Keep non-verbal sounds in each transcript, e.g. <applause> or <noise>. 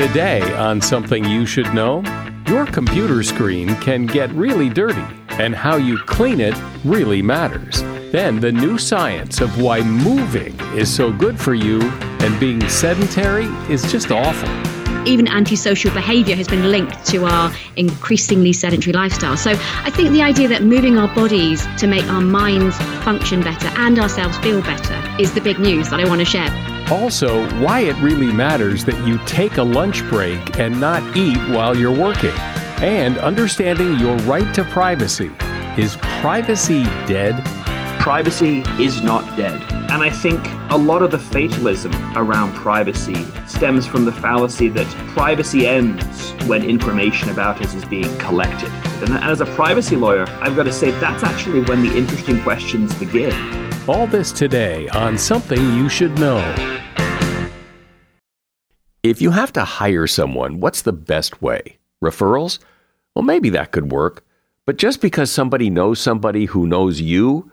Today, on Something You Should Know, your computer screen can get really dirty, and how you clean it really matters. Then, the new science of why moving is so good for you and being sedentary is just awful even antisocial behavior has been linked to our increasingly sedentary lifestyle. So I think the idea that moving our bodies to make our minds function better and ourselves feel better is the big news that I want to share. Also, why it really matters that you take a lunch break and not eat while you're working. And understanding your right to privacy. Is privacy dead? Privacy is not dead. And I think a lot of the fatalism around privacy stems from the fallacy that privacy ends when information about us is being collected. And as a privacy lawyer, I've got to say that's actually when the interesting questions begin. All this today on Something You Should Know. If you have to hire someone, what's the best way? Referrals? Well, maybe that could work. But just because somebody knows somebody who knows you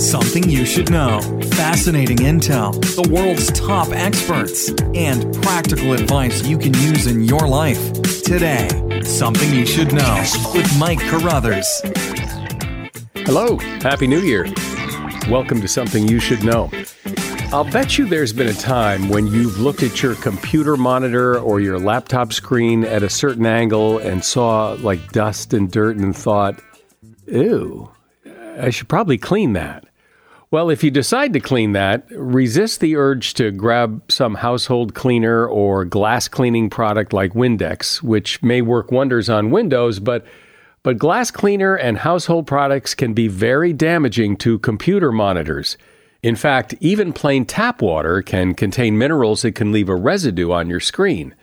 Something you should know. Fascinating intel, the world's top experts, and practical advice you can use in your life. Today, Something You Should Know with Mike Carruthers. Hello, Happy New Year. Welcome to Something You Should Know. I'll bet you there's been a time when you've looked at your computer monitor or your laptop screen at a certain angle and saw like dust and dirt and thought, ew, I should probably clean that. Well, if you decide to clean that, resist the urge to grab some household cleaner or glass cleaning product like Windex, which may work wonders on Windows, but but glass cleaner and household products can be very damaging to computer monitors. In fact, even plain tap water can contain minerals that can leave a residue on your screen.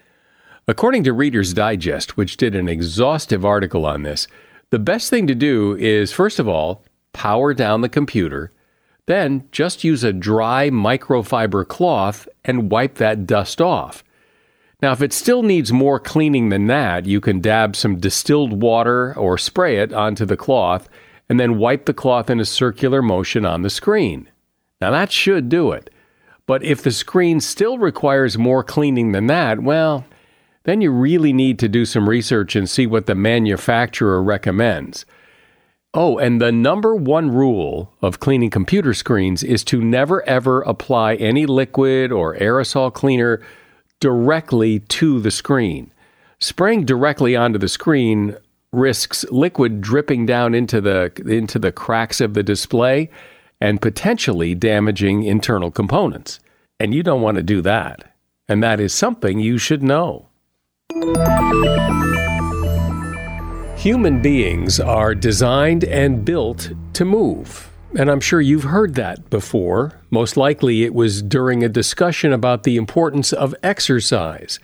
According to Reader's Digest, which did an exhaustive article on this, the best thing to do is, first of all, power down the computer then just use a dry microfiber cloth and wipe that dust off. Now, if it still needs more cleaning than that, you can dab some distilled water or spray it onto the cloth and then wipe the cloth in a circular motion on the screen. Now, that should do it. But if the screen still requires more cleaning than that, well, then you really need to do some research and see what the manufacturer recommends. Oh, and the number one rule of cleaning computer screens is to never ever apply any liquid or aerosol cleaner directly to the screen. Spraying directly onto the screen risks liquid dripping down into the into the cracks of the display and potentially damaging internal components. And you don't want to do that. And that is something you should know. Human beings are designed and built to move. And I'm sure you've heard that before. Most likely it was during a discussion about the importance of exercise.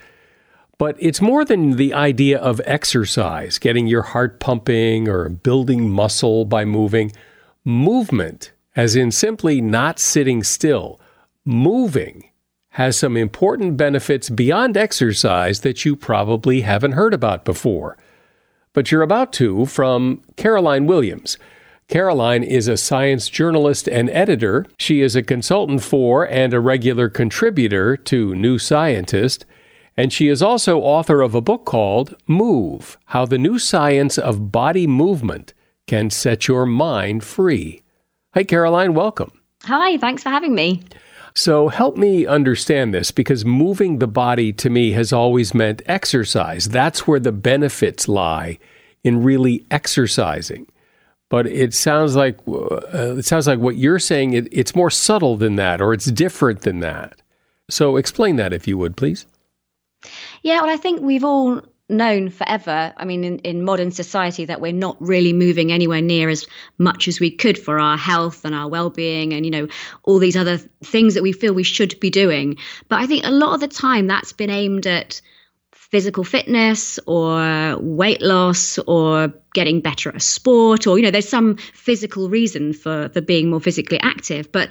But it's more than the idea of exercise, getting your heart pumping or building muscle by moving. Movement, as in simply not sitting still, moving has some important benefits beyond exercise that you probably haven't heard about before. But you're about to from Caroline Williams. Caroline is a science journalist and editor. She is a consultant for and a regular contributor to New Scientist. And she is also author of a book called Move How the New Science of Body Movement Can Set Your Mind Free. Hi, Caroline, welcome. Hi, thanks for having me. So help me understand this because moving the body to me has always meant exercise. That's where the benefits lie in really exercising. But it sounds like uh, it sounds like what you're saying it, it's more subtle than that or it's different than that. So explain that if you would, please. Yeah, well I think we've all known forever, I mean, in, in modern society, that we're not really moving anywhere near as much as we could for our health and our well being and, you know, all these other things that we feel we should be doing. But I think a lot of the time that's been aimed at physical fitness or weight loss or getting better at a sport or, you know, there's some physical reason for, for being more physically active. But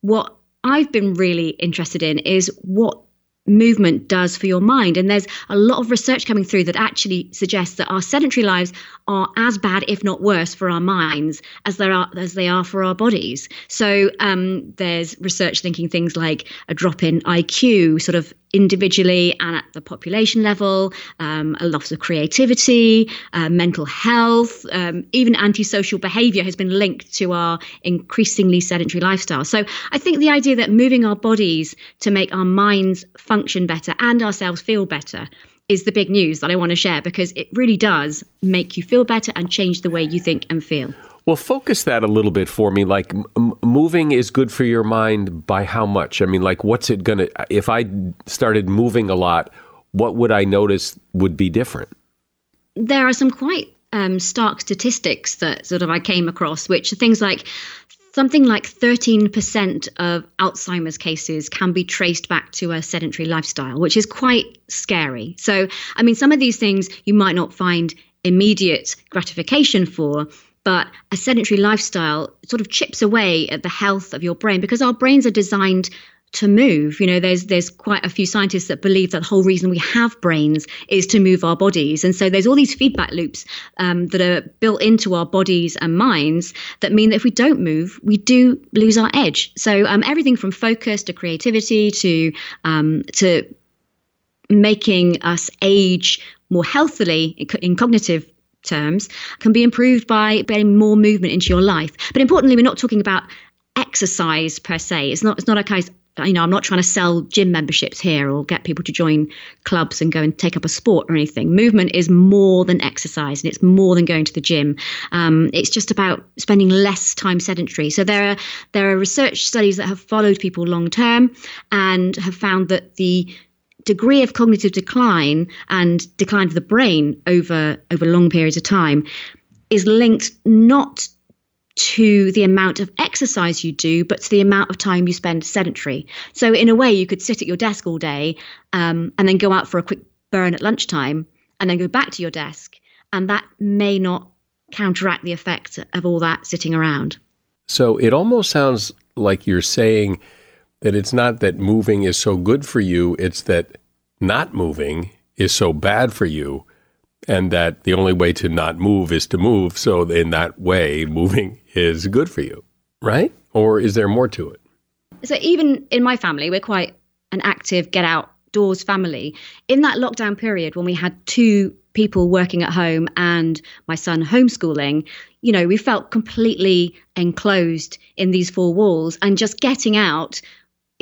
what I've been really interested in is what movement does for your mind. And there's a lot of research coming through that actually suggests that our sedentary lives are as bad, if not worse, for our minds as there are as they are for our bodies. So um, there's research linking things like a drop in IQ, sort of individually and at the population level, um, a loss of creativity, uh, mental health, um, even antisocial behavior has been linked to our increasingly sedentary lifestyle. So I think the idea that moving our bodies to make our minds function better and ourselves feel better is the big news that I want to share because it really does make you feel better and change the way you think and feel. Well, focus that a little bit for me. Like, m- moving is good for your mind by how much? I mean, like, what's it going to, if I started moving a lot, what would I notice would be different? There are some quite um, stark statistics that sort of I came across, which are things like something like 13% of Alzheimer's cases can be traced back to a sedentary lifestyle, which is quite scary. So, I mean, some of these things you might not find immediate gratification for, but a sedentary lifestyle sort of chips away at the health of your brain because our brains are designed to move. You know, there's there's quite a few scientists that believe that the whole reason we have brains is to move our bodies, and so there's all these feedback loops um, that are built into our bodies and minds that mean that if we don't move, we do lose our edge. So um, everything from focus to creativity to um, to making us age more healthily in cognitive terms can be improved by getting more movement into your life. But importantly, we're not talking about exercise per se. It's not it's not a case you know, I'm not trying to sell gym memberships here or get people to join clubs and go and take up a sport or anything. Movement is more than exercise and it's more than going to the gym. Um, it's just about spending less time sedentary. So there are there are research studies that have followed people long term and have found that the degree of cognitive decline and decline of the brain over over long periods of time is linked not to the amount of exercise you do, but to the amount of time you spend sedentary. So, in a way, you could sit at your desk all day um, and then go out for a quick burn at lunchtime and then go back to your desk. And that may not counteract the effect of all that sitting around. So, it almost sounds like you're saying that it's not that moving is so good for you, it's that not moving is so bad for you, and that the only way to not move is to move. So, in that way, moving <laughs> is good for you, right? Or is there more to it? So, even in my family, we're quite an active get outdoors family. In that lockdown period, when we had two people working at home and my son homeschooling, you know, we felt completely enclosed in these four walls and just getting out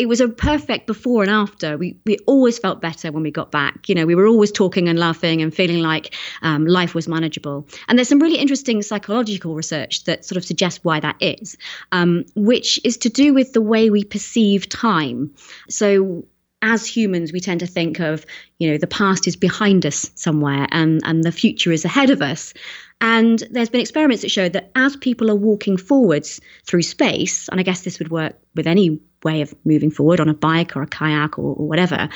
it was a perfect before and after. We we always felt better when we got back. You know, we were always talking and laughing and feeling like um, life was manageable. And there's some really interesting psychological research that sort of suggests why that is, um, which is to do with the way we perceive time. So as humans, we tend to think of, you know, the past is behind us somewhere and, and the future is ahead of us. And there's been experiments that show that as people are walking forwards through space, and I guess this would work with any way of moving forward on a bike or a kayak or, or whatever,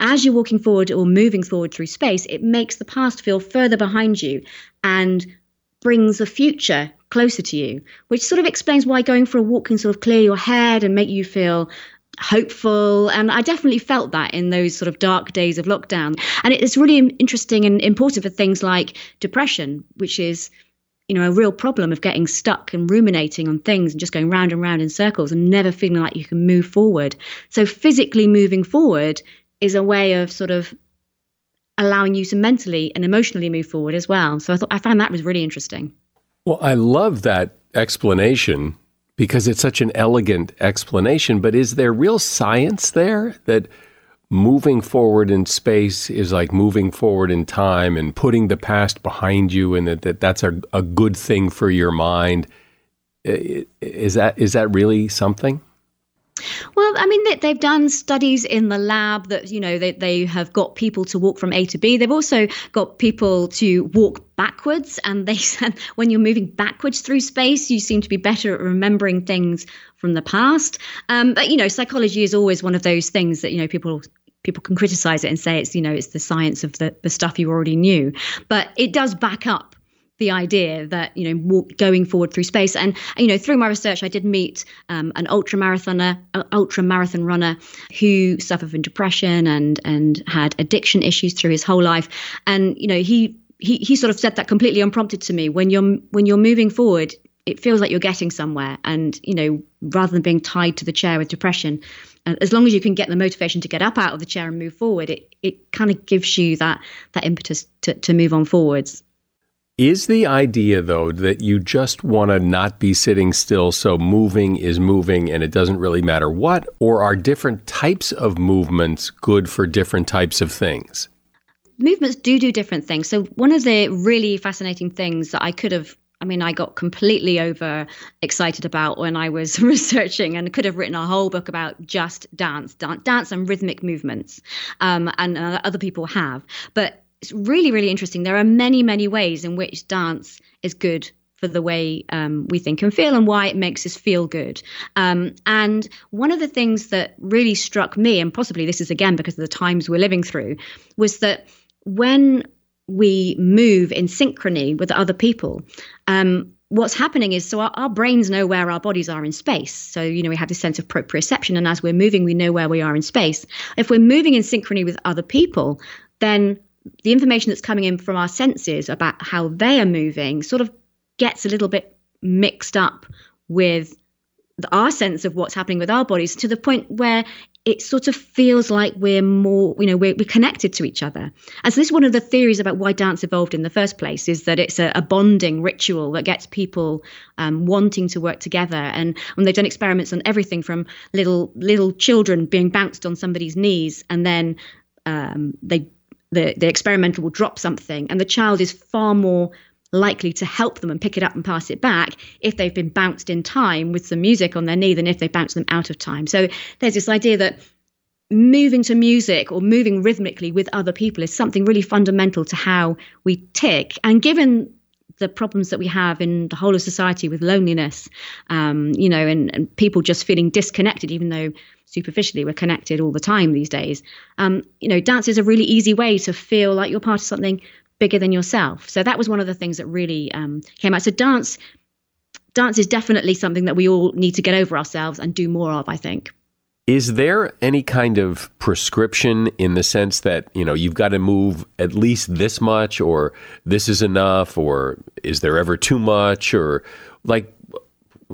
as you're walking forward or moving forward through space, it makes the past feel further behind you and brings the future closer to you, which sort of explains why going for a walk can sort of clear your head and make you feel hopeful. And I definitely felt that in those sort of dark days of lockdown. And it's really interesting and important for things like depression, which is you know, a real problem of getting stuck and ruminating on things and just going round and round in circles and never feeling like you can move forward. So physically moving forward is a way of sort of allowing you to mentally and emotionally move forward as well. So I thought I found that was really interesting. Well, I love that explanation because it's such an elegant explanation, but is there real science there that moving forward in space is like moving forward in time and putting the past behind you and that, that that's a, a good thing for your mind? Is that is that really something? Well, I mean, they, have done studies in the lab that, you know, they, they have got people to walk from A to B. They've also got people to walk backwards. And they <laughs> said when you're moving backwards through space, you seem to be better at remembering things from the past. Um, but, you know, psychology is always one of those things that, you know, people people can criticize it and say it's you know it's the science of the, the stuff you already knew but it does back up the idea that you know going forward through space. And you know through my research i did meet um, an ultra marathoner ultra marathon runner who suffered from depression and and had addiction issues through his whole life. And you know he he he sort of said that completely unprompted to me. When you're when you're moving forward it feels like you're getting somewhere. And you know rather than being tied to the chair with depression uh, as long as you can get the motivation to get up out of the chair and move forward it it kind of gives you that that impetus to to move on forwards is the idea, though, that you just want to not be sitting still, so moving is moving and it doesn't really matter what? Or are different types of movements good for different types of things? Movements do do different things. So, one of the really fascinating things that I could have I mean, I got completely over excited about when I was <laughs> researching and could have written a whole book about just dance, dance, dance and rhythmic movements. Um, and uh, other people have. But it's really, really interesting. There are many, many ways in which dance is good for the way um, we think and feel and why it makes us feel good. Um, and one of the things that really struck me, and possibly this is again because of the times we're living through, was that when we move in synchrony with other people, um, what's happening is so our, our, brains know where our bodies are in space. So, you know, we have this sense of proprioception. And as we're moving, we know where we are in space. If we're moving in synchrony with other people, then the information that's coming in from our senses about how they are moving sort of gets a little bit mixed up with our sense of what's happening with our bodies to the point where it sort of feels like we're more, you know, we're, we're connected to each other. And so this is one of the theories about why dance evolved in the first place is that it's a, a bonding ritual that gets people um, wanting to work together. And when they've done experiments on everything from little little children being bounced on somebody's knees and then um, they the, the experimenter will drop something and the child is far more likely to help them and pick it up and pass it back if they've been bounced in time with some music on their knee than if they bounce them out of time. So there's this idea that moving to music or moving rhythmically with other people is something really fundamental to how we tick. And given the problems that we have in the whole of society with loneliness, um, you know, and, and people just feeling disconnected, even though superficially we're connected all the time these days. Um, you know, dance is a really easy way to feel like you're part of something bigger than yourself. So that was one of the things that really um, came out. So dance, dance is definitely something that we all need to get over ourselves and do more of. I think. Is there any kind of prescription in the sense that, you know, you've got to move at least this much or this is enough or is there ever too much or like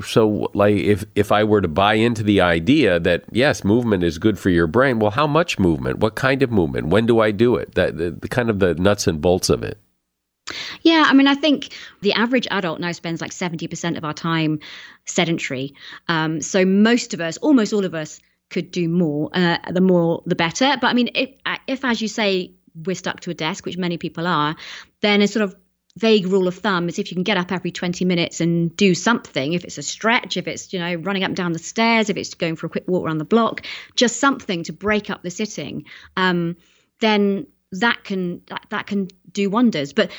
so like if if I were to buy into the idea that yes, movement is good for your brain, well how much movement? What kind of movement? When do I do it? That the, the kind of the nuts and bolts of it. Yeah, I mean, I think the average adult now spends like 70% of our time sedentary. Um, so most of us, almost all of us, could do more. Uh, the more, the better. But I mean, if, if, as you say, we're stuck to a desk, which many people are, then a sort of vague rule of thumb is if you can get up every 20 minutes and do something, if it's a stretch, if it's, you know, running up and down the stairs, if it's going for a quick walk around the block, just something to break up the sitting, um, then that can that, that can do wonders. But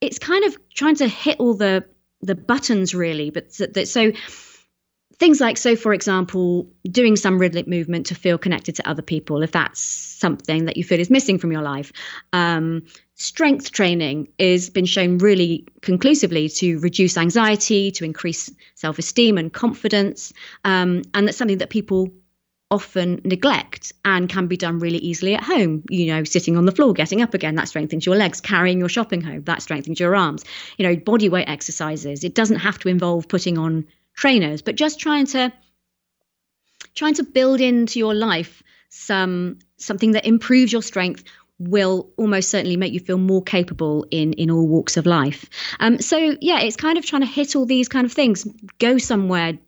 it's kind of trying to hit all the the buttons really, but so, so things like so for example doing some rhythmic movement to feel connected to other people if that's something that you feel is missing from your life. Um, strength training has been shown really conclusively to reduce anxiety to increase self-esteem and confidence um, and that's something that people often neglect and can be done really easily at home you know sitting on the floor getting up again that strengthens your legs carrying your shopping home that strengthens your arms. You know body weight exercises it doesn't have to involve putting on trainers, but just trying to trying to build into your life some something that improves your strength will almost certainly make you feel more capable in in all walks of life. Um, so yeah, it's kind of trying to hit all these kind of things. Go somewhere,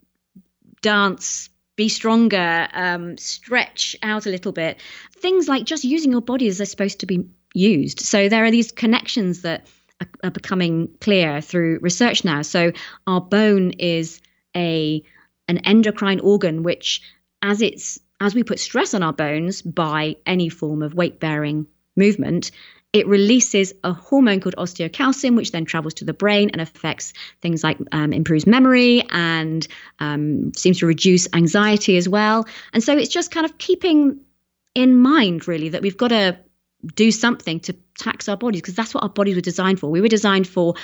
dance, be stronger, um, stretch out a little bit. Things like just using your body as they're supposed to be used. So there are these connections that are, are becoming clear through research now. So our bone is a an endocrine organ which as it's as we put stress on our bones by any form of weight bearing movement it releases a hormone called osteocalcin, which then travels to the brain and affects things like um, improves memory and um, seems to reduce anxiety as well. And so it's just kind of keeping in mind, really, that we've got to do something to tax our bodies because that's what our bodies were designed for. We were designed for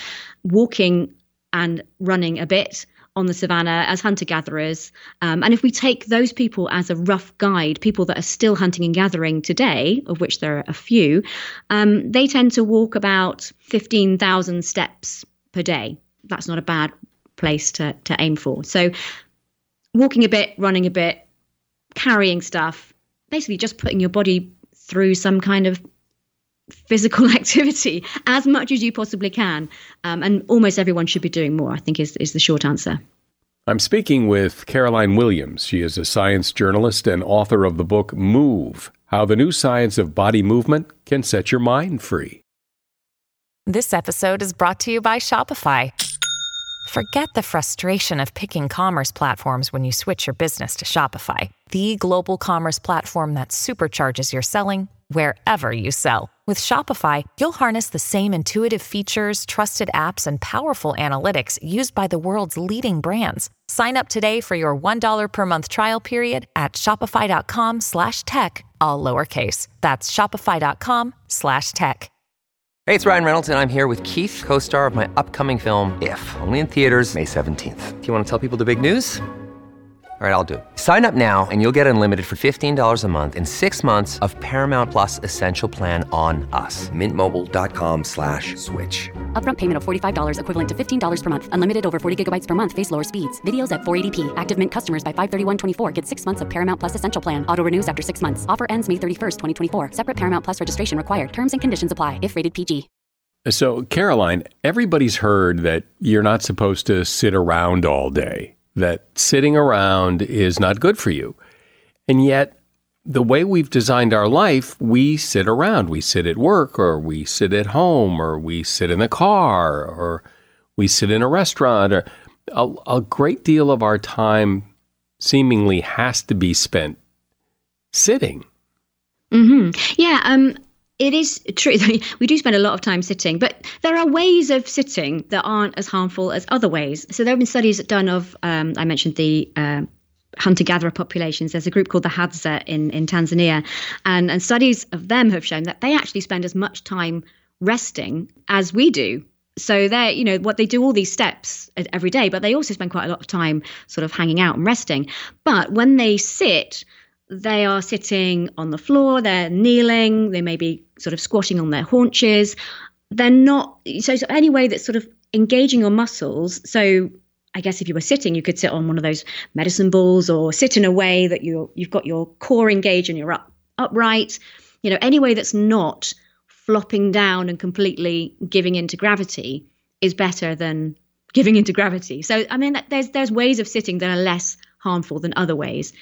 walking and running a bit on the savannah as hunter gatherers. Um, and if we take those people as a rough guide, people that are still hunting and gathering today, of which there are a few, um, they tend to walk about 15,000 steps per day. That's not a bad place to, to aim for. So, walking a bit, running a bit, carrying stuff, basically just putting your body through some kind of physical <laughs> activity as much as you possibly can. Um, and almost everyone should be doing more, I think, is, is the short answer. I'm speaking with Caroline Williams. She is a science journalist and author of the book Move How the New Science of Body Movement Can Set Your Mind Free. This episode is brought to you by Shopify. Forget the frustration of picking commerce platforms when you switch your business to Shopify, the global commerce platform that supercharges your selling wherever you sell. With Shopify, you'll harness the same intuitive features, trusted apps, and powerful analytics used by the world's leading brands. Sign up today for your $1 per month trial period at shopify.com slash tech, all lowercase. That's shopify.com slash tech. Hey, it's Ryan Reynolds, and I'm here with Keith, co-star of my upcoming film, If, only in theaters May 17th. Do you want to tell people the big news? All right, I'll do it. Sign up now and you'll get unlimited for $15 a month in six months of Paramount Plus Essential Plan on us. Mintmobile.com slash switch. Upfront payment of $45 equivalent to $15 per month. Unlimited over 40 gigabytes per month. Face lower speeds. Videos at 480p. Active Mint customers by 531.24 get six months of Paramount Plus Essential Plan. Auto renews after six months. Offer ends May 31st, 2024. Separate Paramount Plus registration required. Terms and conditions apply if rated PG. So, Caroline, everybody's heard that you're not supposed to sit around all day that sitting around is not good for you. And yet, the way we've designed our life, we sit around. We sit at work, or we sit at home, or we sit in the car, or we sit in a restaurant. Or a, a great deal of our time seemingly has to be spent sitting. Mm-hmm. Yeah. Um, it is true. <laughs> We do spend a lot of time sitting, but there are ways of sitting that aren't as harmful as other ways. So there have been studies done of, um, I mentioned the uh, hunter-gatherer populations. There's a group called the Hadza in, in Tanzania, and, and studies of them have shown that they actually spend as much time resting as we do. So they're, you know, what they do all these steps every day, but they also spend quite a lot of time sort of hanging out and resting. But when they sit, they are sitting on the floor, they're kneeling, they may be sort of squatting on their haunches. They're not, so, so any way that's sort of engaging your muscles. So I guess if you were sitting, you could sit on one of those medicine balls or sit in a way that you you've got your core engaged and you're up upright. You know, any way that's not flopping down and completely giving into gravity is better than giving into gravity. So I mean, there's there's ways of sitting that are less harmful than other ways.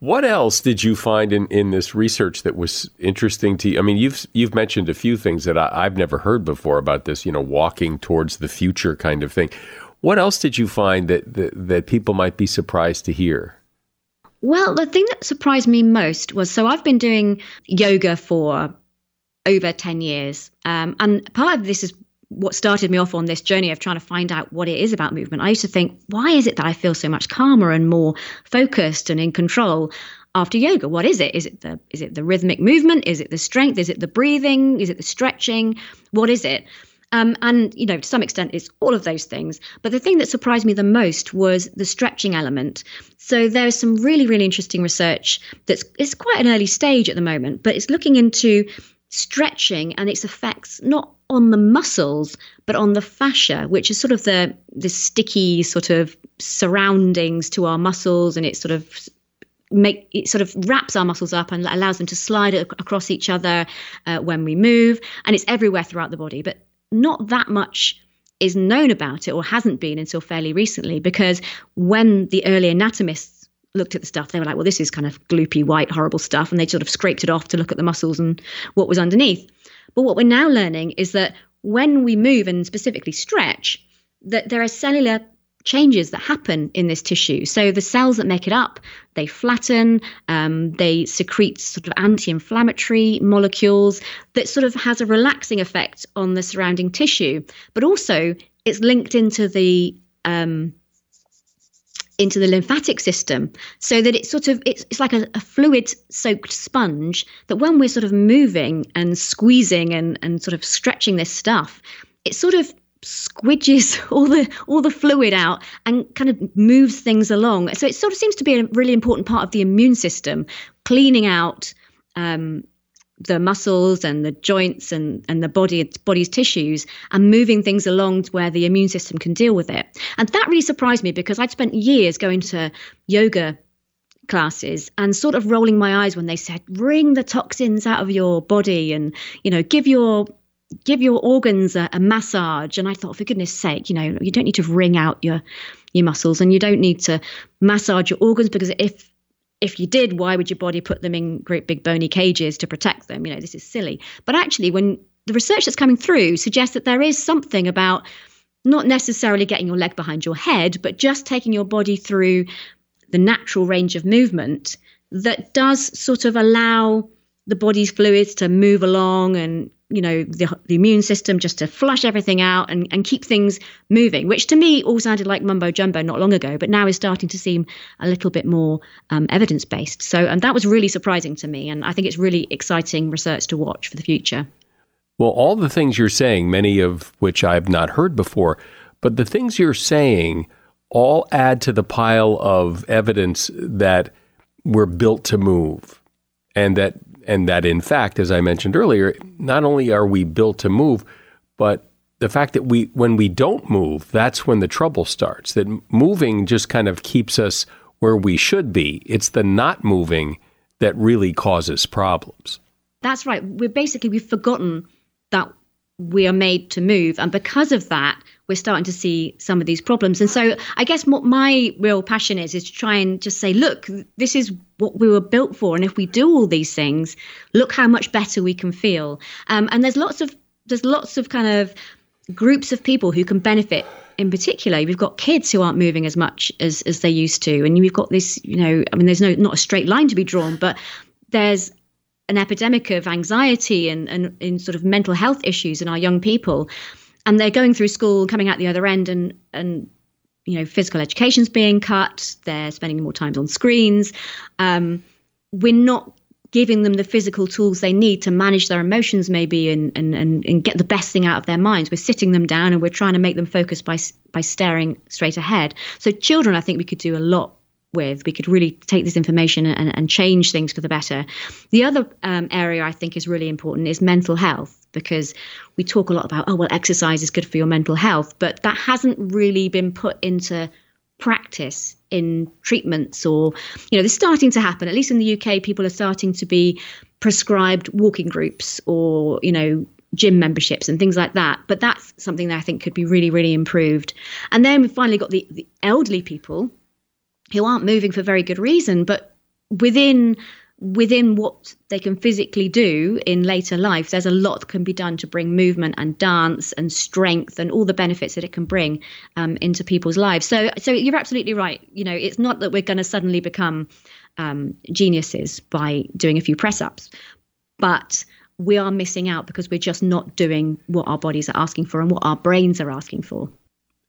What else did you find in, in this research that was interesting to you? I mean, you've you've mentioned a few things that I, have never heard before about this, you know, walking towards the future kind of thing. What else did you find that, that, that people might be surprised to hear? Well, the thing that surprised me most was so I've been doing yoga for over 10 years. Um, and part of this is what started me off on this journey of trying to find out what it is about movement. I used to think, why is it that I feel so much calmer and more focused and in control after yoga? What is it? Is it the is it the rhythmic movement? Is it the strength? Is it the breathing? Is it the stretching? What is it? Um, and you know, to some extent, it's all of those things. But the thing that surprised me the most was the stretching element. So there's some really, really interesting research that's it's quite an early stage at the moment, but it's looking into stretching and its effects not on the muscles but on the fascia which is sort of the the sticky sort of surroundings to our muscles and it sort of make it sort of wraps our muscles up and allows them to slide across each other uh, when we move. And it's everywhere throughout the body but not that much is known about it or hasn't been until fairly recently because when the early anatomists looked at the stuff they were like well this is kind of gloopy white horrible stuff and they sort of scraped it off to look at the muscles and what was underneath but what we're now learning is that when we move and specifically stretch that there are cellular changes that happen in this tissue. So the cells that make it up, they flatten, um, they secrete sort of anti-inflammatory molecules that sort of has a relaxing effect on the surrounding tissue. But also, it's linked into the um, into the lymphatic system so that it's sort of it's, it's like a, a fluid soaked sponge that when we're sort of moving and squeezing and and sort of stretching this stuff it sort of squidges <laughs> all the all the fluid out and kind of moves things along. So it sort of seems to be a really important part of the immune system, cleaning out um, the muscles and the joints and, and the body body's tissues and moving things along to where the immune system can deal with it. And that really surprised me because I'd spent years going to yoga classes and sort of rolling my eyes when they said wring the toxins out of your body and you know give your give your organs a, a, massage. And I thought, for goodness sake, you know, you don't need to wring out your your muscles and you don't need to massage your organs because if if you did, why would your body put them in great big bony cages to protect them? You know, this is silly. But actually, when the research that's coming through suggests that there is something about not necessarily getting your leg behind your head, but just taking your body through the natural range of movement that does sort of allow the body's fluids to move along and you know the, the immune system just to flush everything out and, and keep things moving which to me all sounded like mumbo jumbo not long ago but now is starting to seem a little bit more um, evidence based so and that was really surprising to me and i think it's really exciting research to watch for the future. Well all the things you're saying many of which i've not heard before but the things you're saying all add to the pile of evidence that we're built to move and that and that in fact, as I mentioned earlier, not only are we built to move, but the fact that we when we don't move, that's when the trouble starts. That moving just kind of keeps us where we should be. It's the not moving that really causes problems. That's right. We're basically we've forgotten that we are made to move. And because of that, we're starting to see some of these problems. And so I guess what my real passion is, is to try and just say, look, this is what we were built for. And if we do all these things, look how much better we can feel. Um, and there's lots of, there's lots of kind of groups of people who can benefit in particular we've got kids who aren't moving as much as as they used to and we've got this you know i mean there's no not a straight line to be drawn but there's an epidemic of anxiety and, and in sort of mental health issues in our young people. And they're going through school, coming out the other end, and and you know, physical education's being cut. They're spending more time on screens. Um, we're not giving them the physical tools they need to manage their emotions, maybe, and, and and and get the best thing out of their minds. We're sitting them down and we're trying to make them focus by by staring straight ahead. So, children, I think we could do a lot with. We could really take this information and, and change things for the better. The other um, area I think is really important is mental health because we talk a lot about, oh, well, exercise is good for your mental health, but that hasn't really been put into practice in treatments or, you know, this is starting to happen. At least in the UK, people are starting to be prescribed walking groups or, you know, gym memberships and things like that. But that's something that I think could be really, really improved. And then we've finally got the, the elderly people who aren't moving for very good reason, but within within what they can physically do in later life, there's a lot that can be done to bring movement and dance and strength and all the benefits that it can bring um, into people's lives. So, so you're absolutely right. You know, it's not that we're going to suddenly become um, geniuses by doing a few press ups, but we are missing out because we're just not doing what our bodies are asking for and what our brains are asking for.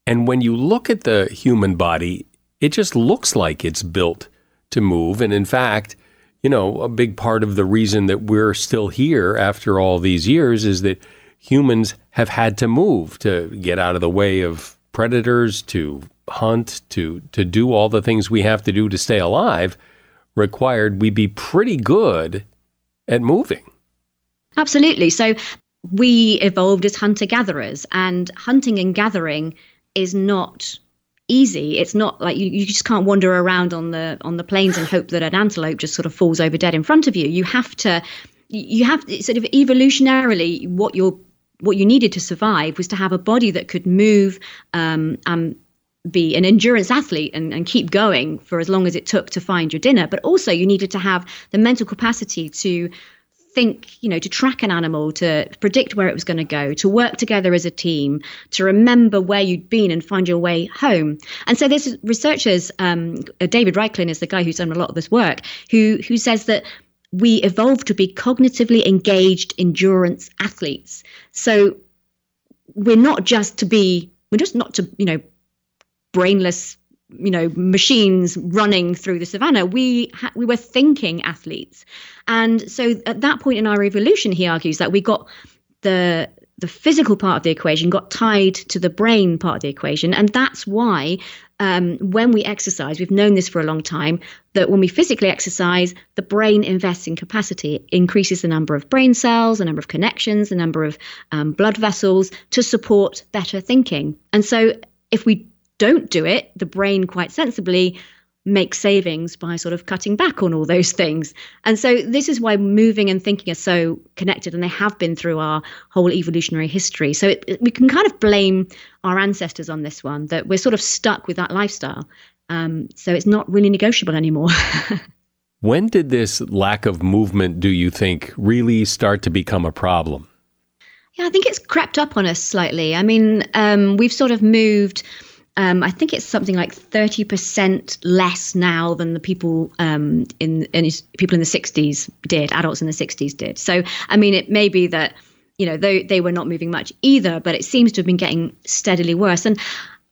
And when you look at the human body, it just looks like it's built to move. And in fact, you know, a big part of the reason that we're still here after all these years is that humans have had to move to get out of the way of predators, to hunt, to to do all the things we have to do to stay alive, required we be pretty good at moving. Absolutely. So we evolved as hunter gatherers, and hunting and gathering is not easy. It's not like you, you just can't wander around on the on the plains and hope that an antelope just sort of falls over dead in front of you. You have to you have sort of evolutionarily what you're what you needed to survive was to have a body that could move um, and be an endurance athlete and, and keep going for as long as it took to find your dinner. But also, you needed to have the mental capacity to think, you know, to track an animal, to predict where it was going to go, to work together as a team, to remember where you'd been and find your way home. And so there's researchers, um, David Raichlen is the guy who's done a lot of this work, who who says that we evolved to be cognitively engaged endurance athletes. So we're not just to be, we're just not to, you know, brainless you know machines running through the savannah we ha- we were thinking athletes. And so at that point in our evolution he argues that we got the the physical part of the equation got tied to the brain part of the equation. And that's why um, when we exercise we've known this for a long time that when we physically exercise the brain invests in capacity it increases the number of brain cells the number of connections the number of um, blood vessels to support better thinking. And so if we don't do it, the brain quite sensibly makes savings by sort of cutting back on all those things. And so this is why moving and thinking are so connected, and they have been through our whole evolutionary history. So it, it, we can kind of blame our ancestors on this one that we're sort of stuck with that lifestyle. Um, so it's not really negotiable anymore. <laughs> when did this lack of movement, do you think, really start to become a problem? Yeah, I think it's crept up on us slightly. I mean, um, we've sort of moved um, I think it's something like thirty percent less now than the people um, in, in people in the '60s did. Adults in the '60s did. So, I mean, it may be that you know they they were not moving much either, but it seems to have been getting steadily worse. And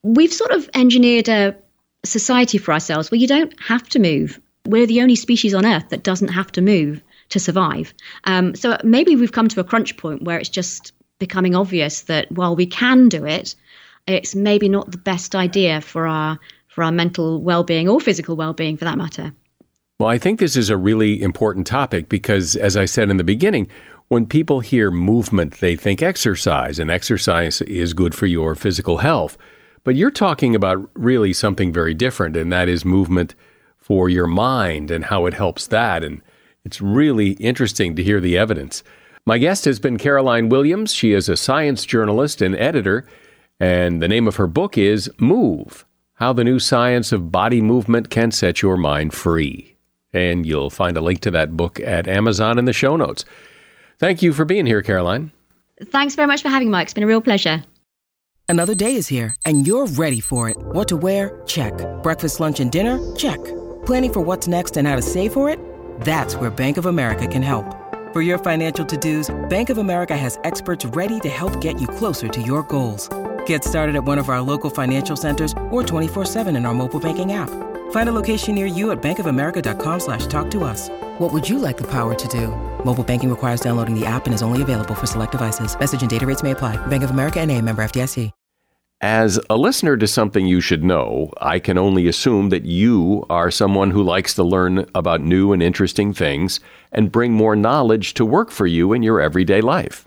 we've sort of engineered a society for ourselves where you don't have to move. We're the only species on Earth that doesn't have to move to survive. Um, so maybe we've come to a crunch point where it's just becoming obvious that while we can do it, it's maybe not the best idea for our for our mental well-being or physical well-being for that matter. Well, I think this is a really important topic because as I said in the beginning, when people hear movement, they think exercise and exercise is good for your physical health. But you're talking about really something very different and that is movement for your mind and how it helps that and it's really interesting to hear the evidence. My guest has been Caroline Williams. She is a science journalist and editor and the name of her book is Move How the New Science of Body Movement Can Set Your Mind Free. And you'll find a link to that book at Amazon in the show notes. Thank you for being here, Caroline. Thanks very much for having me, Mike. It's been a real pleasure. Another day is here, and you're ready for it. What to wear? Check. Breakfast, lunch, and dinner? Check. Planning for what's next and how to save for it? That's where Bank of America can help. For your financial to dos, Bank of America has experts ready to help get you closer to your goals. Get started at one of our local financial centers or 24-7 in our mobile banking app. Find a location near you at bankofamerica.com slash talk to us. What would you like the power to do? Mobile banking requires downloading the app and is only available for select devices. Message and data rates may apply. Bank of America and a member FDIC. As a listener to something you should know, I can only assume that you are someone who likes to learn about new and interesting things and bring more knowledge to work for you in your everyday life.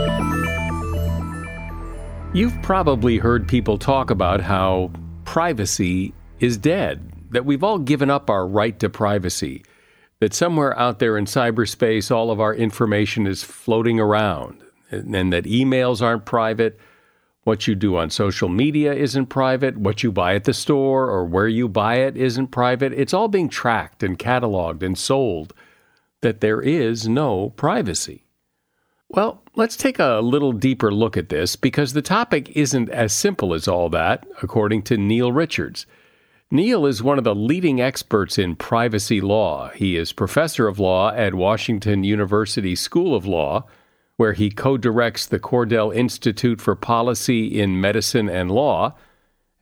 You've probably heard people talk about how privacy is dead, that we've all given up our right to privacy, that somewhere out there in cyberspace, all of our information is floating around, and that emails aren't private what you do on social media isn't private. What you buy at the store or where you buy it isn't private. It's all being tracked and cataloged and sold. That there is no privacy. Well, let's take a little deeper look at this because the topic isn't as simple as all that, according to Neil Richards. Neil is one of the leading experts in privacy law. He is professor of law at Washington University School of Law where he co directs the Cordell Institute for Policy in Medicine and Law,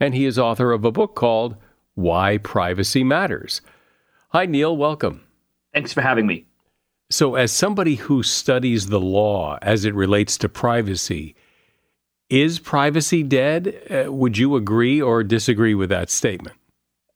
and he is author of a book called Why Privacy Matters. Hi, Neil. Welcome. Thanks for having me. So, as somebody who studies the law as it relates to privacy, is privacy dead? Uh, would you agree or disagree with that statement?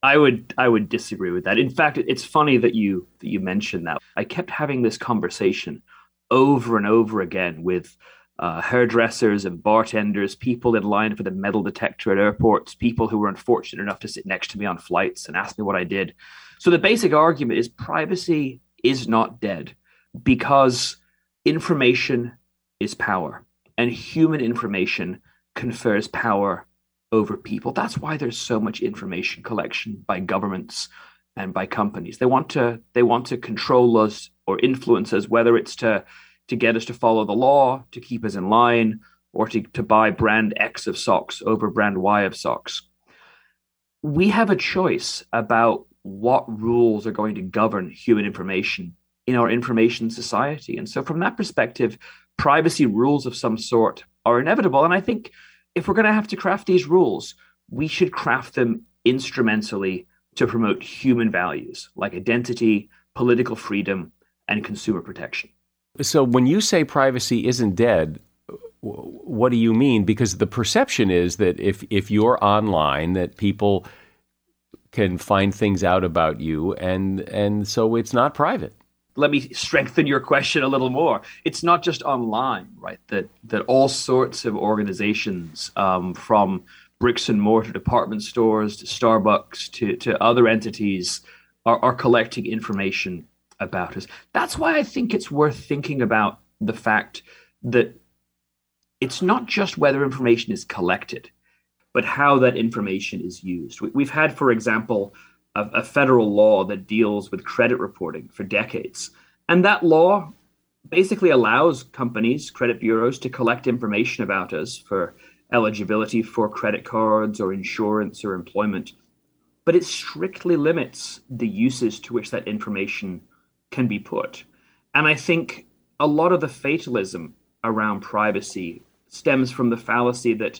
I would I would disagree with that. In fact, it's funny that you that you mentioned that. I kept having this conversation over and over again with uh, hairdressers and bartenders, people in line for the metal detector at airports, people who were unfortunate enough to sit next to me on flights and ask me what I did. So the basic argument is privacy is not dead because information is power and human information confers power over people. That's why there's so much information collection by governments and by companies. They want to they want to control us or influence us, whether it's to to get us to follow the law, to keep us in line, or to, to buy brand X of socks over brand Y of socks. We have a choice about what rules are going to govern human information in our information society. And so, from that perspective, privacy rules of some sort are inevitable. And I think if we're going to have to craft these rules, we should craft them instrumentally to promote human values like identity, political freedom, and consumer protection. So when you say privacy isn't dead, what do you mean? Because the perception is that if if you're online, that people can find things out about you, and and so it's not private. Let me strengthen your question a little more. It's not just online, right? That that all sorts of organizations, um, from bricks and mortar department stores to Starbucks to to other entities, are, are collecting information about us. That's why I think it's worth thinking about the fact that it's not just whether information is collected, but how that information is used. We've had, for example, a, a federal law that deals with credit reporting for decades. And that law basically allows companies, credit bureaus, to collect information about us for eligibility for credit cards or insurance or employment. But it strictly limits the uses to which that information can be put. And I think a lot of the fatalism around privacy stems from the fallacy that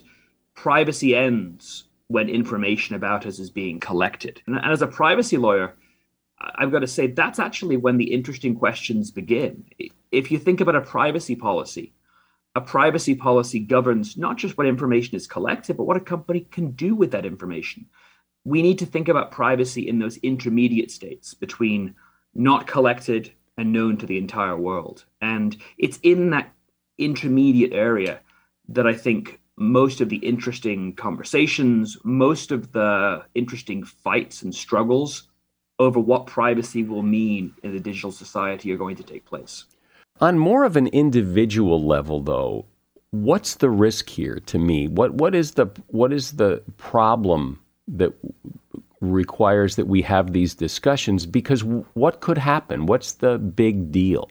privacy ends when information about us is being collected. And, as a privacy lawyer, I've got to say that's actually when the interesting questions begin. If you think about a privacy policy, a privacy policy governs not just what information is collected, but what a company can do with that information. We need to think about privacy in those intermediate states between not collected and known to the entire world. And it's in that intermediate area that I think most of the interesting conversations, most of the interesting fights and struggles over what privacy will mean in the digital society are going to take place. On more of an individual level though, what's the risk here to me? What what is the what is the problem that requires that we have these discussions because what could happen? What's the big deal?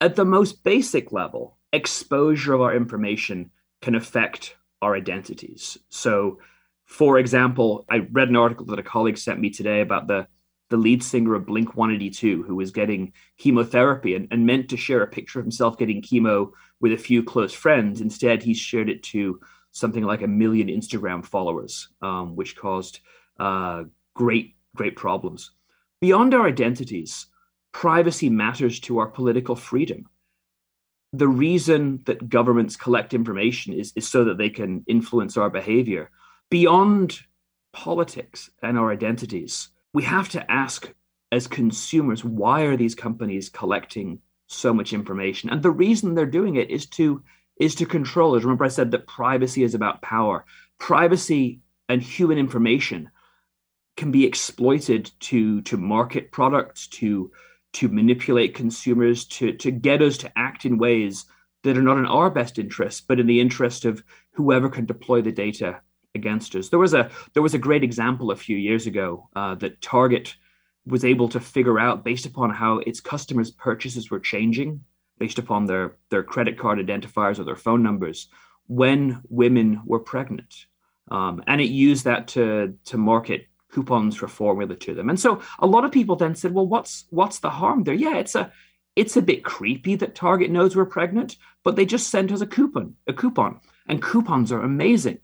At the most basic level, exposure of our information can affect our identities. So, for example, I read an article that a colleague sent me today about the the lead singer of Blink 182 who was getting chemotherapy and, and meant to share a picture of himself getting chemo with a few close friends. Instead, he shared it to something like a million Instagram followers, um, which caused uh, great, great problems. Beyond our identities, privacy matters to our political freedom. The reason that governments collect information is, is so that they can influence our behavior. Beyond politics and our identities, we have to ask as consumers why are these companies collecting so much information? And the reason they're doing it is to is to control us. Remember, I said that privacy is about power. Privacy and human information can be exploited to to market products, to to manipulate consumers, to to get us to act in ways that are not in our best interest, but in the interest of whoever can deploy the data against us. There was a there was a great example a few years ago uh, that Target was able to figure out based upon how its customers' purchases were changing, based upon their their credit card identifiers or their phone numbers, when women were pregnant, um, and it used that to to market coupons for formula to them. And so a lot of people then said, well, what's what's the harm there? Yeah, it's a it's a bit creepy that Target knows we're pregnant, but they just sent us a coupon, a coupon, and coupons are amazing.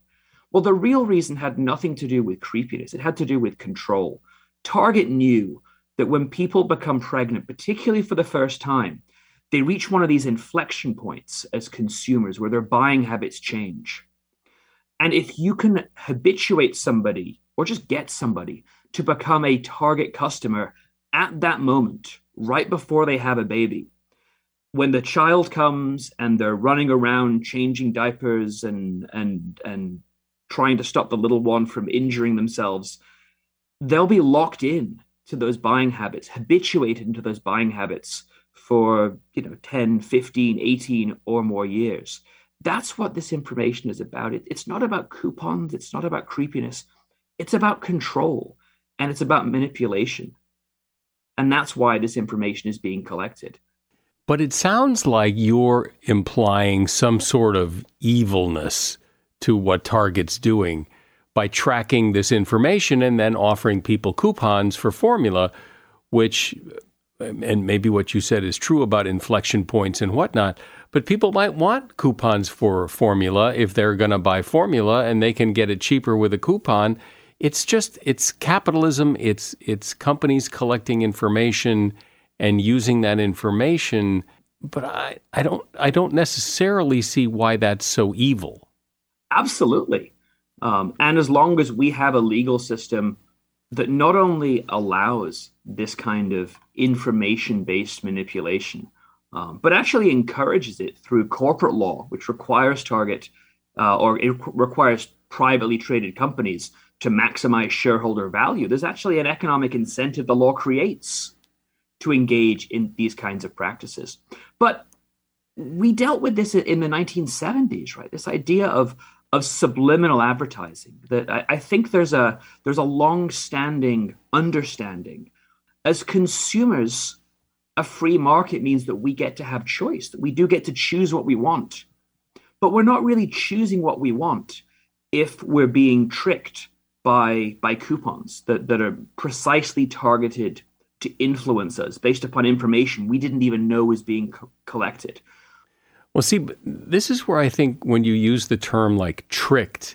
Well, the real reason had nothing to do with creepiness. It had to do with control. Target knew that when people become pregnant, particularly for the first time, they reach one of these inflection points as consumers where their buying habits change. And if you can habituate somebody or just get somebody to become a target customer at that moment, right before they have a baby, when the child comes and they're running around changing diapers and and and trying to stop the little one from injuring themselves they'll be locked in to those buying habits habituated into those buying habits for you know 10 15 18 or more years. That's what this information is about. It, it's not about coupons. It's not about creepiness it's about control and it's about manipulation and that's why this information is being collected but it sounds like you're implying some sort of evilness to what Target's doing by tracking this information and then offering people coupons for formula, which, and maybe what you said is true about inflection points and whatnot, but people might want coupons for formula if they're going to buy formula and they can get it cheaper with a coupon. It's just, it's capitalism, it's, it's companies collecting information and using that information. But I, I don't I don't necessarily see why that's so evil. Absolutely. Um, and as long as we have a legal system that not only allows this kind of information based manipulation, um, but actually encourages it through corporate law, which requires Target uh, or it requires privately traded companies to maximize shareholder value. There's actually an economic incentive the law creates to engage in these kinds of practices. But we dealt with this in the 1970s, right? This idea of of subliminal advertising. That I, I think there's a there's a long-standing understanding as consumers. A free market means that we get to have choice, that we do get to choose what we want. But we're not really choosing what we want if we're being tricked by by coupons that, that are precisely targeted to influence us based upon information we didn't even know was being co- collected. Well, see, this is where I think when you use the term like tricked,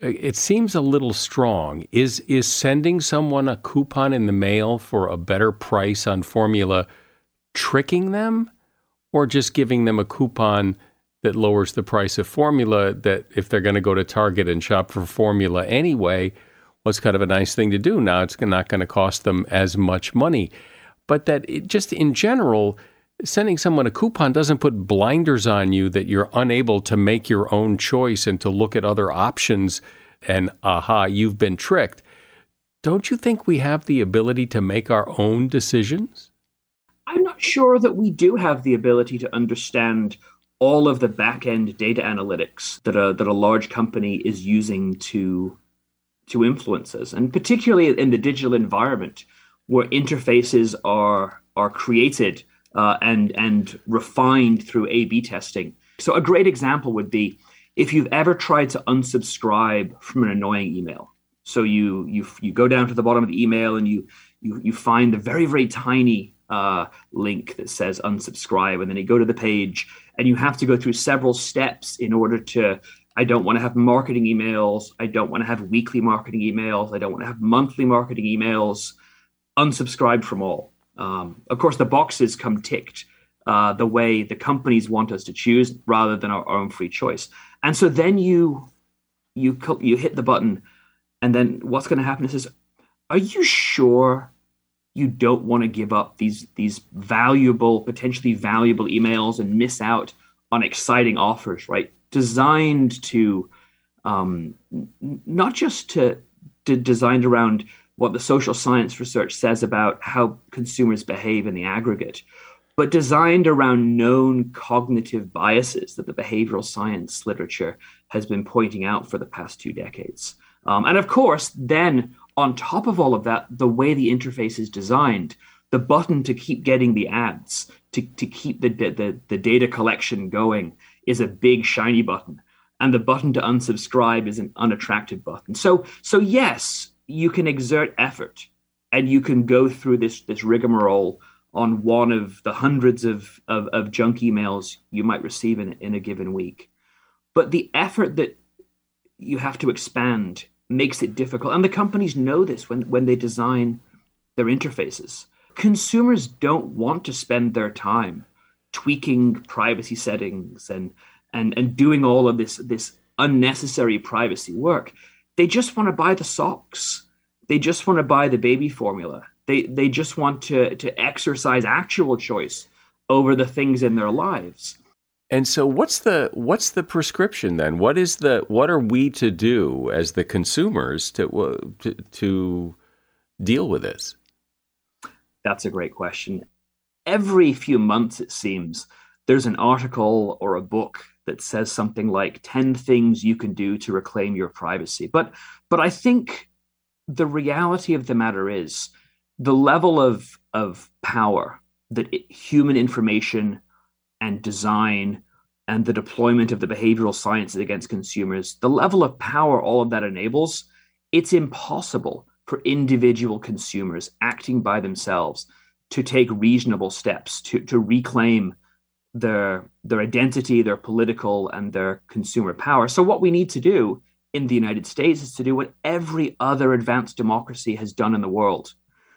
it seems a little strong. Is is sending someone a coupon in the mail for a better price on formula tricking them, or just giving them a coupon that lowers the price of formula? That if they're going to go to Target and shop for formula anyway, was kind of a nice thing to do. Now it's not going to cost them as much money. But that it, just in general, sending someone a coupon doesn't put blinders on you that you're unable to make your own choice and to look at other options and aha, you've been tricked. Don't you think we have the ability to make our own decisions? I'm not sure that we do have the ability to understand all of the back end data analytics that a, that a large company is using to to influences, and particularly in the digital environment where interfaces are are created uh, and and refined through A/B testing. So a great example would be if you've ever tried to unsubscribe from an annoying email. So you you you go down to the bottom of the email and you you you find the very very tiny uh, link that says unsubscribe, and then you go to the page and you have to go through several steps in order to I don't want to have marketing emails. I don't want to have weekly marketing emails. I don't want to have monthly marketing emails. Unsubscribe from all. Um, of course, the boxes come ticked uh, the way the companies want us to choose, rather than our, our own free choice. And so then you you you hit the button, And then what's going to happen is, are you sure you don't want to give up these these valuable, potentially valuable emails and miss out on exciting offers, right? Designed to um, not just to, to designed around what the social science research says about how consumers behave in the aggregate, but designed around known cognitive biases that the behavioral science literature has been pointing out for the past two decades. Um, and of course, then on top of all of that, the way the interface is designed, the button to keep getting the ads, to, to keep the, the, the data collection going, is a big shiny button. And the button to unsubscribe is an unattractive button. So, so yes, you can exert effort and you can go through this, this rigmarole on one of the hundreds of, of, of junk emails you might receive in, in a given week. But the effort that you have to expand makes it difficult. And the companies know this when, when they design their interfaces. Consumers don't want to spend their time tweaking privacy settings and and and doing all of this this unnecessary privacy work. They just want to buy the socks. They just want to buy the baby formula. They they just want to to exercise actual choice over the things in their lives. And so what's the what's the prescription then? What is the what are we to do as the consumers to to, to deal with this? That's a great question. Every few months it seems there's an article or a book that says something like 10 things you can do to reclaim your privacy. But but I think the reality of the matter is the level of of power that it, human information and design and the deployment of the behavioral sciences against consumers, the level of power all of that enables, it's impossible for individual consumers acting by themselves to take reasonable steps to, to reclaim their their identity, their political and their consumer power. So what we need to do in the United States is to do what every other advanced democracy has done in the world,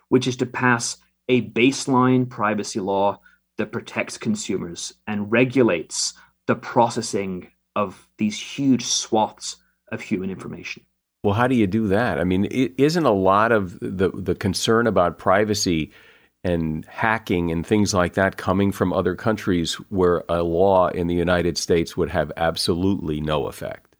which is to pass a baseline privacy law that protects consumers and regulates the processing of these huge swaths of human information. Well, how do you do that? I mean, isn't a lot of the the concern about privacy and hacking and things like that coming from other countries where a law in the United States would have absolutely no effect?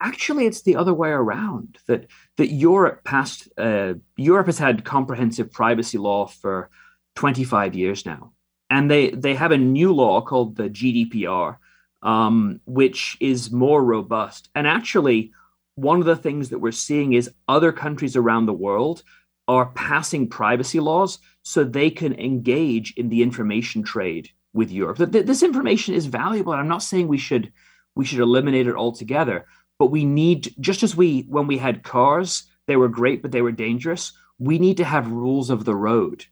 Actually, it's the other way around. That that Europe passed. Uh, Europe has had comprehensive privacy law for 25 years now, and they they have a new law called the GDPR, um, which is more robust. And actually, one of the things that we're seeing is other countries around the world are passing privacy laws so they can engage in the information trade with Europe. This information is valuable, and I'm not saying we should we should eliminate it altogether, but we need just as we when we had cars, they were great, but they were dangerous. We need to have rules of the road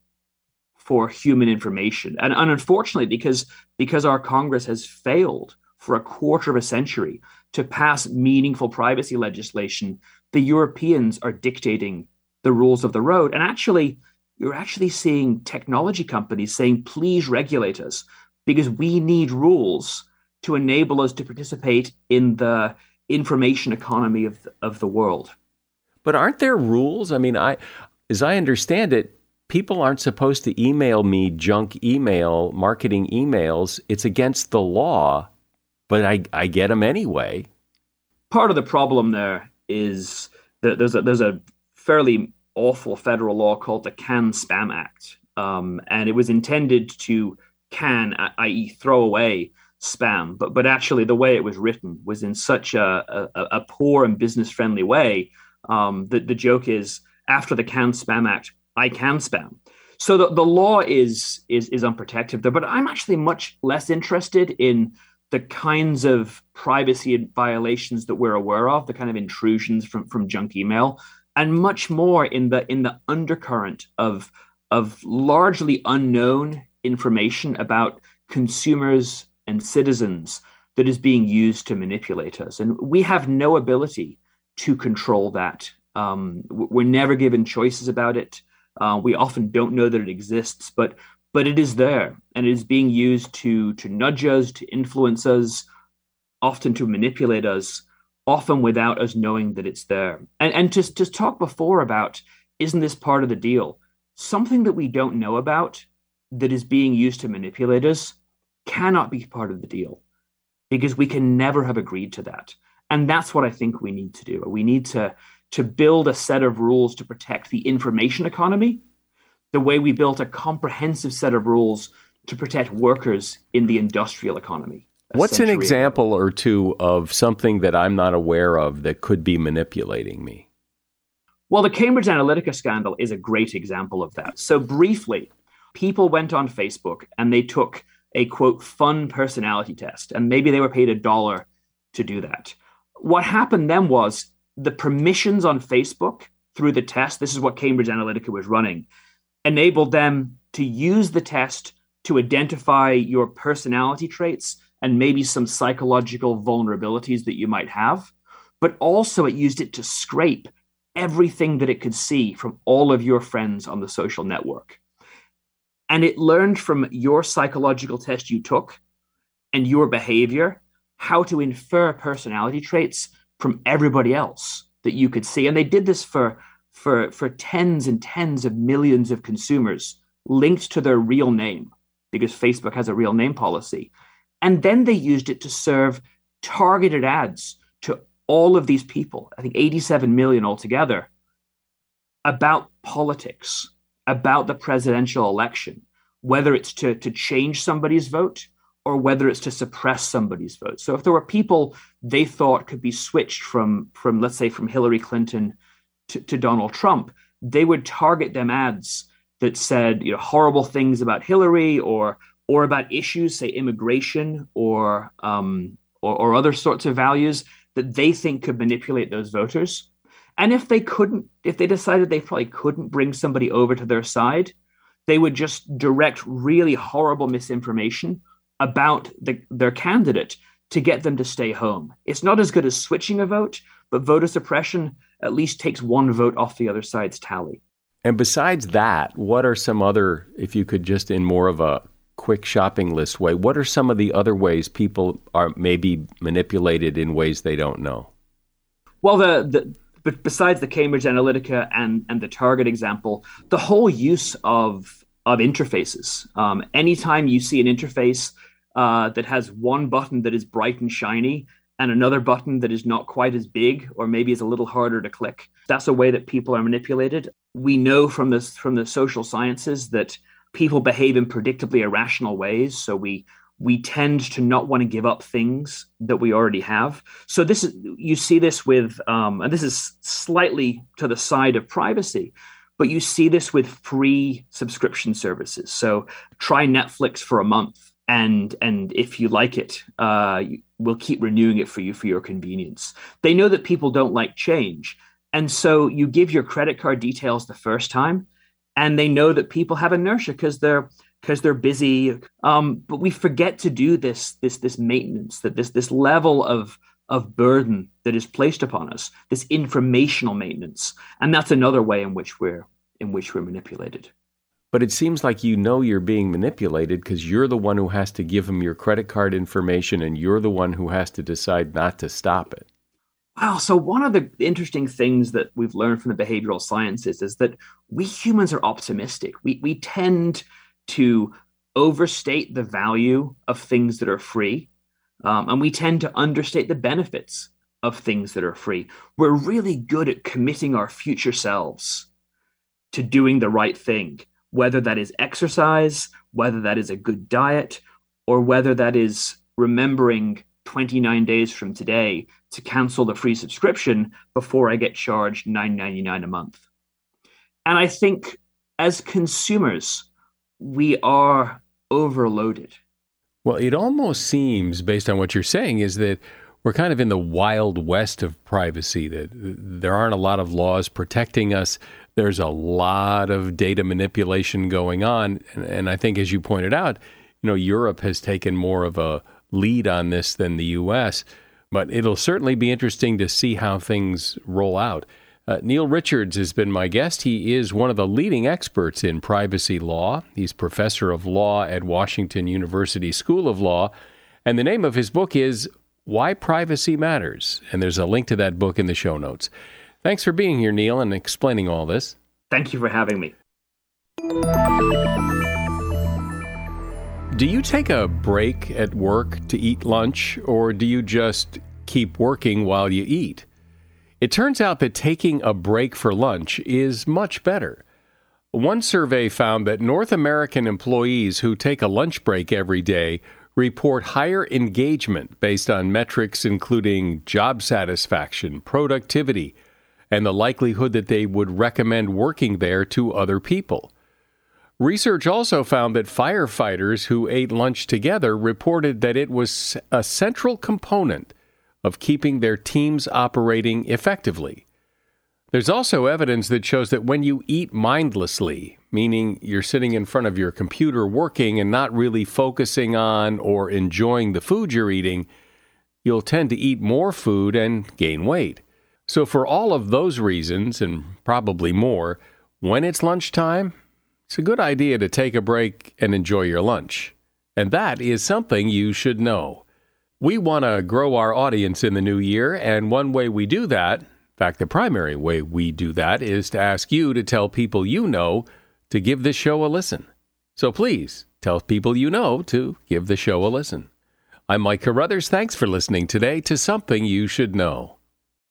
for human information. And, and unfortunately, because because our Congress has failed for a quarter of a century to pass meaningful privacy legislation, the Europeans are dictating the rules of the road. And actually, you're actually seeing technology companies saying, please regulate us because we need rules to enable us to participate in the information economy of, of the world. But aren't there rules? I mean, I, as I understand it, people aren't supposed to email me junk email, marketing emails. It's against the law, but I, I get them anyway. Part of the problem there is that there's a, there's a fairly awful federal law called the CAN Spam Act. Um, and it was intended to can, i.e., throw away spam. But, but actually, the way it was written was in such a, a, a poor and business friendly way um, that the joke is after the CAN Spam Act, I can spam. So the, the law is, is is unprotected there, but I'm actually much less interested in the kinds of privacy violations that we're aware of, the kind of intrusions from, from junk email, and much more in the in the undercurrent of of largely unknown information about consumers and citizens that is being used to manipulate us. And we have no ability to control that. Um, we're never given choices about it. Uh, we often don't know that it exists, but but it is there, and it is being used to to nudge us, to influence us, often to manipulate us. often without us knowing that it's there. And and just just talk before about isn't this part of the deal? Something that we don't know about that is being used to manipulate us cannot be part of the deal because we can never have agreed to that. And that's what I think we need to do. We need to to build a set of rules to protect the information economy the way we built a comprehensive set of rules to protect workers in the industrial economy. What's an example ago. or two of something that I'm not aware of that could be manipulating me? Well, the Cambridge Analytica scandal is a great example of that. So, briefly, people went on Facebook and they took a quote fun personality test, and maybe they were paid a dollar to do that. What happened then was the permissions on Facebook through the test, this is what Cambridge Analytica was running, enabled them to use the test to identify your personality traits and maybe some psychological vulnerabilities that you might have. But also, it used it to scrape everything that it could see from all of your friends on the social network. And it learned from your psychological test you took and your behavior how to infer personality traits from everybody else that you could see. And they did this for, for, for tens and tens of millions of consumers linked to their real name because Facebook has a real name policy. And then they used it to serve targeted ads to all of these people, I think 87 million altogether, about politics, about the presidential election, whether it's to, to change somebody's vote or whether it's to suppress somebody's vote. So if there were people they thought could be switched from, from let's say, from Hillary Clinton to, to Donald Trump, they would target them ads that said you know horrible things about Hillary or or about issues, say immigration or um, or, or other sorts of values that they think could manipulate those voters. And if they couldn't, if they decided they probably couldn't bring somebody over to their side, they would just direct really horrible misinformation about the, their candidate to get them to stay home. It's not as good as switching a vote, but voter suppression at least takes one vote off the other side's tally. And besides that, what are some other, if you could just in more of a quick shopping list way, what are some of the other ways people are maybe manipulated in ways they don't know? Well, the, the but besides the Cambridge Analytica and and the Target example, the whole use of of interfaces. Um, anytime you see an interface uh, that has one button that is bright and shiny and another button that is not quite as big or maybe is a little harder to click, that's a way that people are manipulated. We know from this from the social sciences that people behave in predictably irrational ways. So we we tend to not want to give up things that we already have. So this is you see this with, um, and this is slightly to the side of privacy, but you see this with free subscription services. So try Netflix for a month, and and if you like it, uh, we'll keep renewing it for you for your convenience. They know that people don't like change, and so you give your credit card details the first time and they know that people have inertia because they're because they're busy. Um, but we forget to do this this this maintenance that this this level of of burden that is placed upon us, this informational maintenance, and that's another way in which we're in which we're manipulated. But it seems like you know you're being manipulated because you're the one who has to give them your credit card information and you're the one who has to decide not to stop it. Wow. So, one of the interesting things that we've learned from the behavioral sciences is that we humans are optimistic. We, we tend to overstate the value of things that are free, um, and we tend to understate the benefits of things that are free. We're really good at committing our future selves to doing the right thing, whether that is exercise, whether that is a good diet, or whether that is remembering 29 days from today to cancel the free subscription before I get charged $9.99 a month. And I think as consumers, we are overloaded. Well, it almost seems, based on what you're saying, is that we're kind of in the wild west of privacy, that there aren't a lot of laws protecting us. There's a lot of data manipulation going on. And, and I think, as you pointed out, you know, Europe has taken more of a lead on this than the U.S., but it'll certainly be interesting to see how things roll out. Uh, Neil Richards has been my guest. He is one of the leading experts in privacy law. He's professor of law at Washington University School of Law. And the name of his book is Why Privacy Matters. And there's a link to that book in the show notes. Thanks for being here, Neil, and explaining all this. Thank you for having me. Do you take a break at work to eat lunch, or do you just keep working while you eat? It turns out that taking a break for lunch is much better. One survey found that North American employees who take a lunch break every day report higher engagement based on metrics including job satisfaction, productivity, and the likelihood that they would recommend working there to other people. Research also found that firefighters who ate lunch together reported that it was a central component of keeping their teams operating effectively. There's also evidence that shows that when you eat mindlessly, meaning you're sitting in front of your computer working and not really focusing on or enjoying the food you're eating, you'll tend to eat more food and gain weight. So, for all of those reasons, and probably more, when it's lunchtime, it's a good idea to take a break and enjoy your lunch. And that is something you should know. We want to grow our audience in the new year, and one way we do that, fact, the primary way we do that, is to ask you to tell people you know to give this show a listen. So please tell people you know to give the show a listen. I'm Mike Carruthers. Thanks for listening today to Something You Should Know.